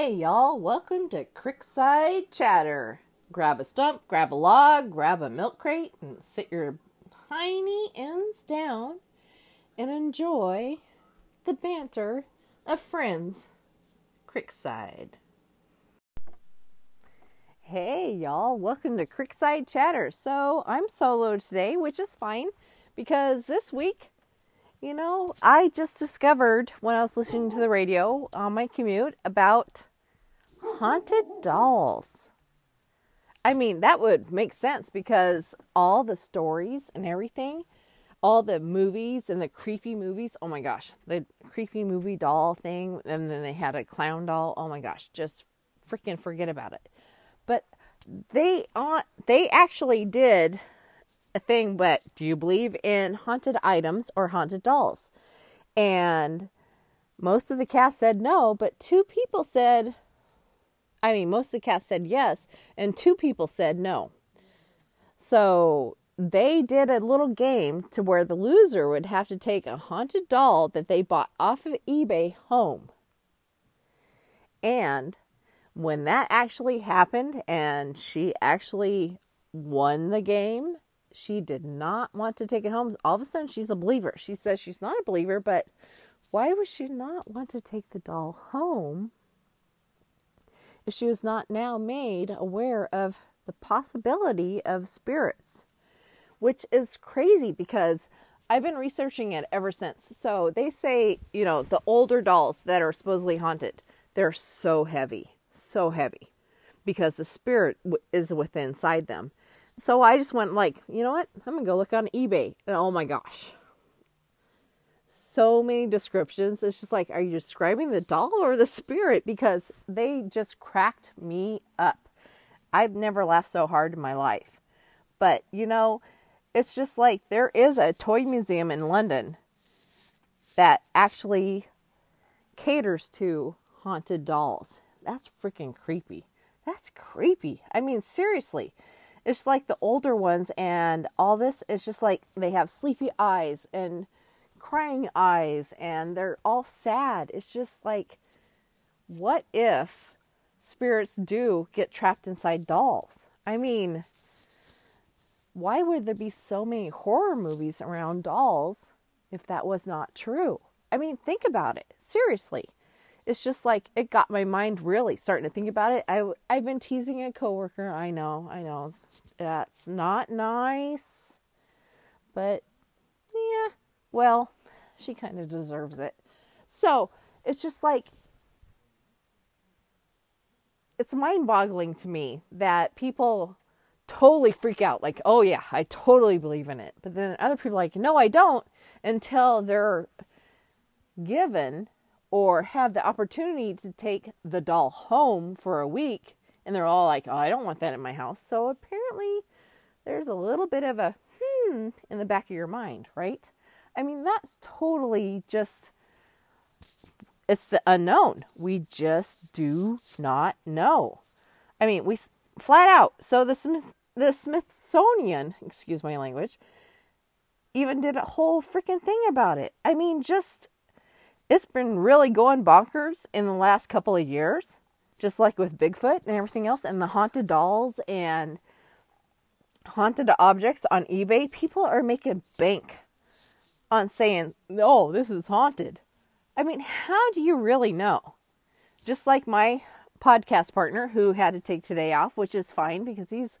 Hey y'all, welcome to Creekside Chatter. Grab a stump, grab a log, grab a milk crate, and sit your tiny ends down and enjoy the banter of friends. Creekside. Hey y'all, welcome to Creekside Chatter. So I'm solo today, which is fine because this week you know, I just discovered when I was listening to the radio on my commute about haunted dolls. I mean, that would make sense because all the stories and everything, all the movies and the creepy movies, oh my gosh, the creepy movie doll thing, and then they had a clown doll. Oh my gosh, just freaking forget about it. But they uh, they actually did a thing, but do you believe in haunted items or haunted dolls? And most of the cast said no, but two people said, I mean, most of the cast said yes, and two people said no. So they did a little game to where the loser would have to take a haunted doll that they bought off of eBay home. And when that actually happened and she actually won the game, she did not want to take it home. All of a sudden, she's a believer. She says she's not a believer, but why would she not want to take the doll home if she was not now made aware of the possibility of spirits? Which is crazy because I've been researching it ever since. So they say, you know, the older dolls that are supposedly haunted, they're so heavy, so heavy because the spirit is within inside them so I just went like, you know what? I'm gonna go look on eBay. And oh my gosh. So many descriptions. It's just like, are you describing the doll or the spirit? Because they just cracked me up. I've never laughed so hard in my life. But, you know, it's just like there is a toy museum in London that actually caters to haunted dolls. That's freaking creepy. That's creepy. I mean, seriously it's like the older ones and all this is just like they have sleepy eyes and crying eyes and they're all sad. It's just like what if spirits do get trapped inside dolls? I mean, why would there be so many horror movies around dolls if that was not true? I mean, think about it. Seriously it's just like it got my mind really starting to think about it. I I've been teasing a coworker. I know, I know, that's not nice, but yeah, well, she kind of deserves it. So it's just like it's mind-boggling to me that people totally freak out like oh yeah i totally believe in it but then other people like no i don't until they're given or have the opportunity to take the doll home for a week and they're all like, "Oh, I don't want that in my house." So apparently there's a little bit of a hmm in the back of your mind, right? I mean, that's totally just it's the unknown. We just do not know. I mean, we flat out. So the Smith the Smithsonian, excuse my language, even did a whole freaking thing about it. I mean, just it's been really going bonkers in the last couple of years, just like with Bigfoot and everything else, and the haunted dolls and haunted objects on eBay. People are making bank on saying, "No, this is haunted." I mean, how do you really know? Just like my podcast partner who had to take today off, which is fine because he's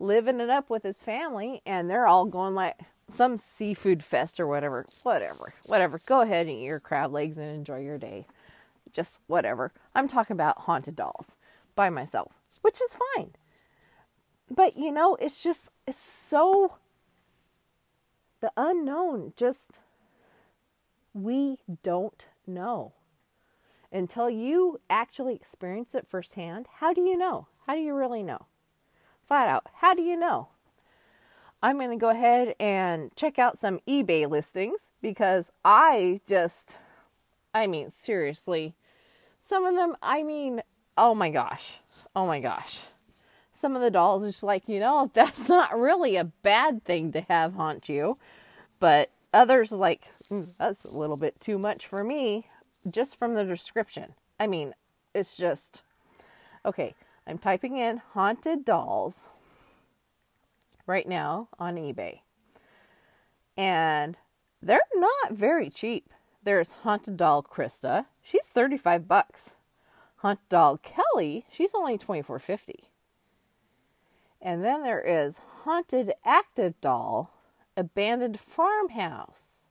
living it up with his family and they're all going like some seafood fest or whatever. Whatever. Whatever. Go ahead and eat your crab legs and enjoy your day. Just whatever. I'm talking about haunted dolls by myself, which is fine. But you know, it's just it's so the unknown just we don't know. Until you actually experience it firsthand, how do you know? How do you really know? Flat out, how do you know? I'm going to go ahead and check out some eBay listings because I just, I mean, seriously, some of them, I mean, oh my gosh, oh my gosh. Some of the dolls is just like, you know, that's not really a bad thing to have haunt you. But others like, mm, that's a little bit too much for me just from the description. I mean, it's just okay. I'm typing in haunted dolls right now on eBay. And they're not very cheap. There's haunted doll Krista. She's 35 bucks. Haunted doll Kelly, she's only 24.50. And then there is haunted active doll abandoned farmhouse.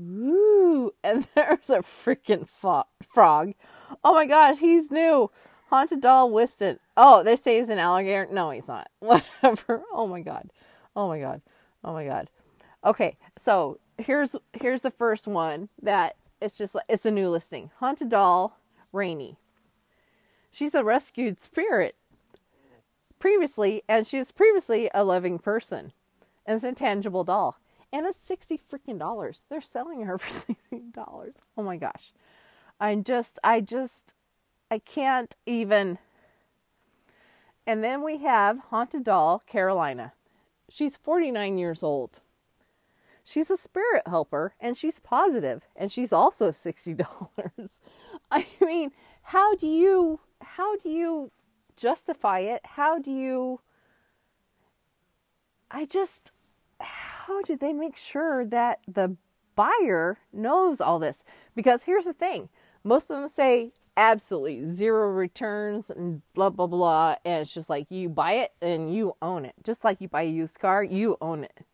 Ooh, and there's a freaking fo- frog. Oh my gosh, he's new. Haunted doll Whiston. Oh, they say he's an alligator. No, he's not. Whatever. Oh my god. Oh my god. Oh my god. Okay, so here's here's the first one that it's just it's a new listing. Haunted doll Rainy. She's a rescued spirit previously, and she was previously a loving person. And it's a tangible doll. And it's sixty freaking dollars. They're selling her for sixty dollars. Oh my gosh. I'm just I just I can't even and then we have Haunted Doll Carolina. She's 49 years old. She's a spirit helper and she's positive and she's also $60. I mean, how do you how do you justify it? How do you I just how do they make sure that the buyer knows all this? Because here's the thing. Most of them say absolutely zero returns and blah blah blah and it's just like you buy it and you own it. Just like you buy a used car, you own it.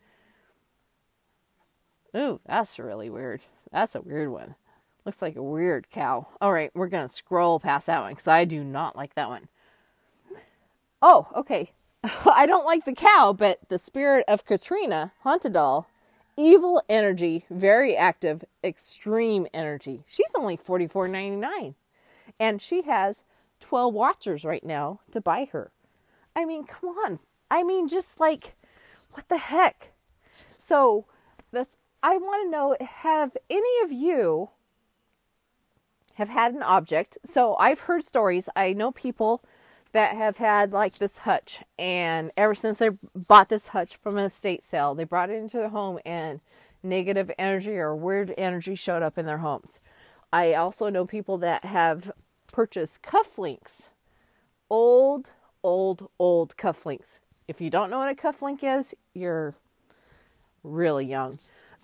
Ooh, that's really weird. That's a weird one. Looks like a weird cow. All right, we're going to scroll past that one because I do not like that one. Oh, okay. I don't like the cow, but the spirit of Katrina, haunted doll, evil energy, very active, extreme energy. She's only forty four ninety nine, and she has twelve watchers right now to buy her. I mean, come on. I mean, just like, what the heck? So, this I want to know have any of you have had an object? So I've heard stories. I know people that have had like this hutch and ever since they bought this hutch from an estate sale, they brought it into their home and negative energy or weird energy showed up in their homes. I also know people that have purchased cufflinks. Old, old, old cufflinks. If you don't know what a cufflink is, you're really young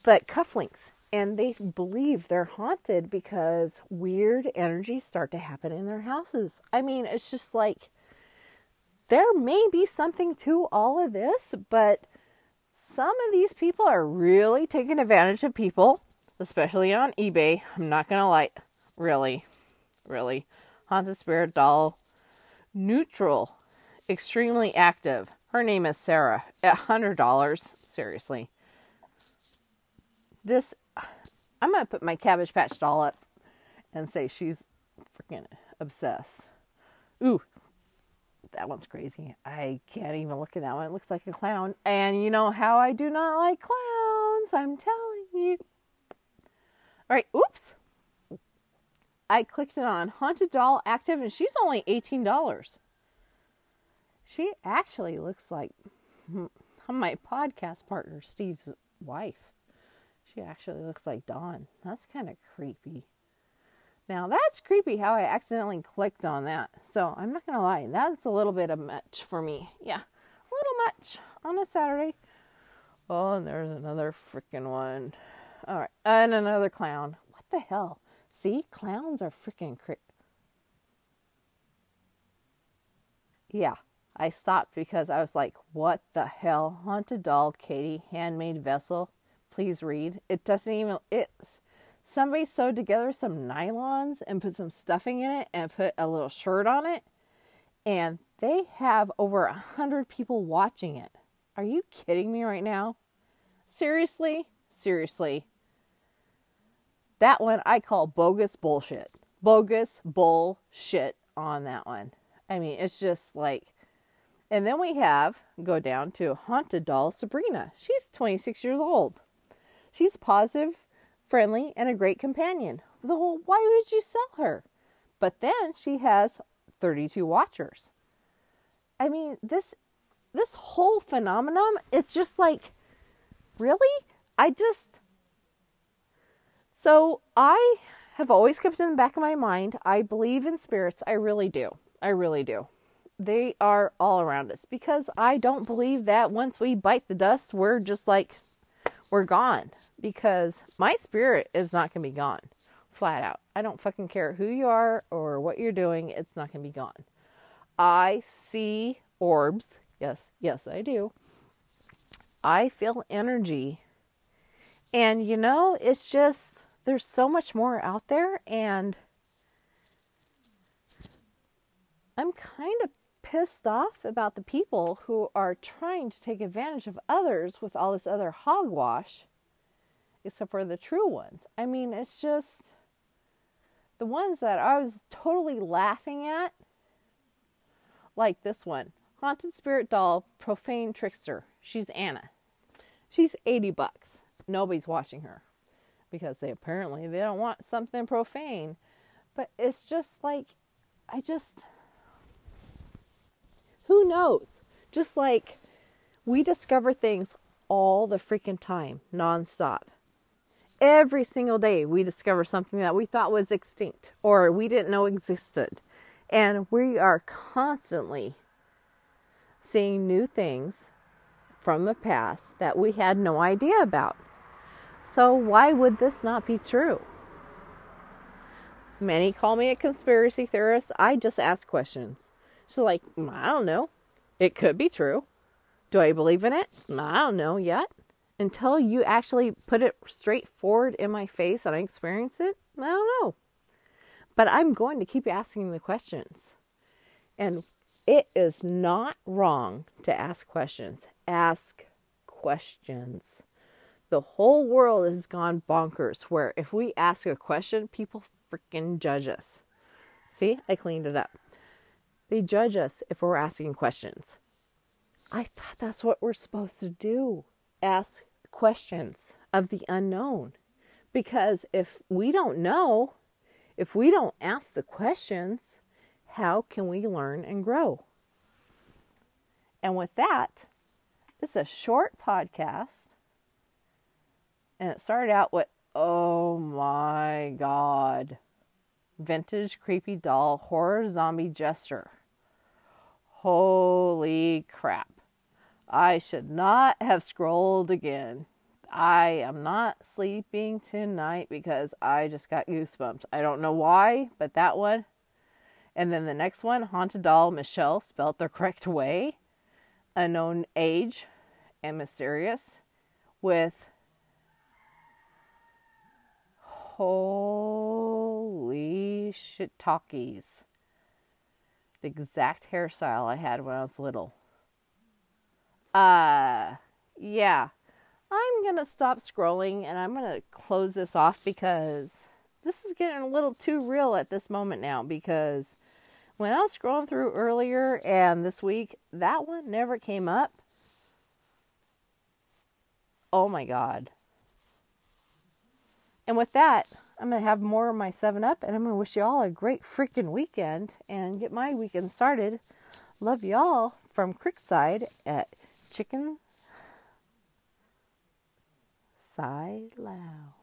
but cufflinks and they believe they're haunted because weird energies start to happen in their houses. I mean, it's just like there may be something to all of this, but some of these people are really taking advantage of people, especially on eBay. I'm not to lie. Really, really. Haunted Spirit Doll, neutral, extremely active. Her name is Sarah. At $100. Seriously this I'm gonna put my cabbage patch doll up and say she's freaking obsessed. Ooh, that one's crazy. I can't even look at that one. It looks like a clown. And you know how I do not like clowns, I'm telling you. Alright, oops. I clicked it on Haunted Doll Active and she's only $18. She actually looks like my podcast partner, Steve's wife. She actually looks like Dawn. That's kind of creepy. Now that's creepy how I accidentally clicked on that. So I'm not gonna lie, that's a little bit of much for me. Yeah, a little much on a Saturday. Oh, and there's another freaking one. All right, and another clown. What the hell? See, clowns are freaking crazy. Yeah, I stopped because I was like, what the hell? Haunted doll, Katie, handmade vessel please read. It doesn't even it's somebody sewed together some nylons and put some stuffing in it and put a little shirt on it and they have over a hundred people watching it. Are you kidding me right now? Seriously? Seriously. That one I call bogus bullshit. Bogus bullshit on that one. I mean, it's just like and then we have go down to haunted doll Sabrina. She's 26 years old. She's positive, friendly, and a great companion. Well, why would you sell her? But then she has 32 watchers. I mean, this this whole phenomenon it's just like really? I just so I have always kept in the back of my mind. I believe in spirits. I really do. I really do. They are all around us because I don't believe that once we bite the dust, we're just like, we're gone. Because my spirit is not going to be gone. Flat out. I don't fucking care who you are or what you're doing, it's not going to be gone. I see orbs. Yes, yes, I do. I feel energy. And you know, it's just there's so much more out there and I'm kind of pissed off about the people who are trying to take advantage of others with all this other hogwash except for the true ones. I mean, it's just the ones that I was totally laughing at like this one. Haunted Spirit Doll, Profane Trickster. She's Anna. She's 80 bucks. Nobody's watching her because they apparently they don't want something profane. But it's just like I just who knows? Just like we discover things all the freaking time, nonstop. Every single day we discover something that we thought was extinct or we didn't know existed. And we are constantly seeing new things from the past that we had no idea about. So, why would this not be true? Many call me a conspiracy theorist. I just ask questions. So, like, mm, I don't know. It could be true. Do I believe in it? Mm, I don't know yet. Until you actually put it straight forward in my face and I experience it, I don't know. But I'm going to keep asking the questions. And it is not wrong to ask questions. Ask questions. The whole world has gone bonkers where if we ask a question, people freaking judge us. See, I cleaned it up. They judge us if we're asking questions. I thought that's what we're supposed to do ask questions of the unknown. Because if we don't know, if we don't ask the questions, how can we learn and grow? And with that, this is a short podcast. And it started out with, oh my God, vintage creepy doll horror zombie jester. Holy crap. I should not have scrolled again. I am not sleeping tonight because I just got goosebumps. I don't know why, but that one. And then the next one, Haunted Doll Michelle, spelled the correct way, unknown age, and mysterious, with holy shit talkies. The exact hairstyle I had when I was little. Uh, yeah. I'm going to stop scrolling and I'm going to close this off because this is getting a little too real at this moment now because when I was scrolling through earlier and this week, that one never came up. Oh my god. And with that, I'm going to have more of my 7 Up and I'm going to wish you all a great freaking weekend and get my weekend started. Love y'all from Creekside at Chicken Side Lounge.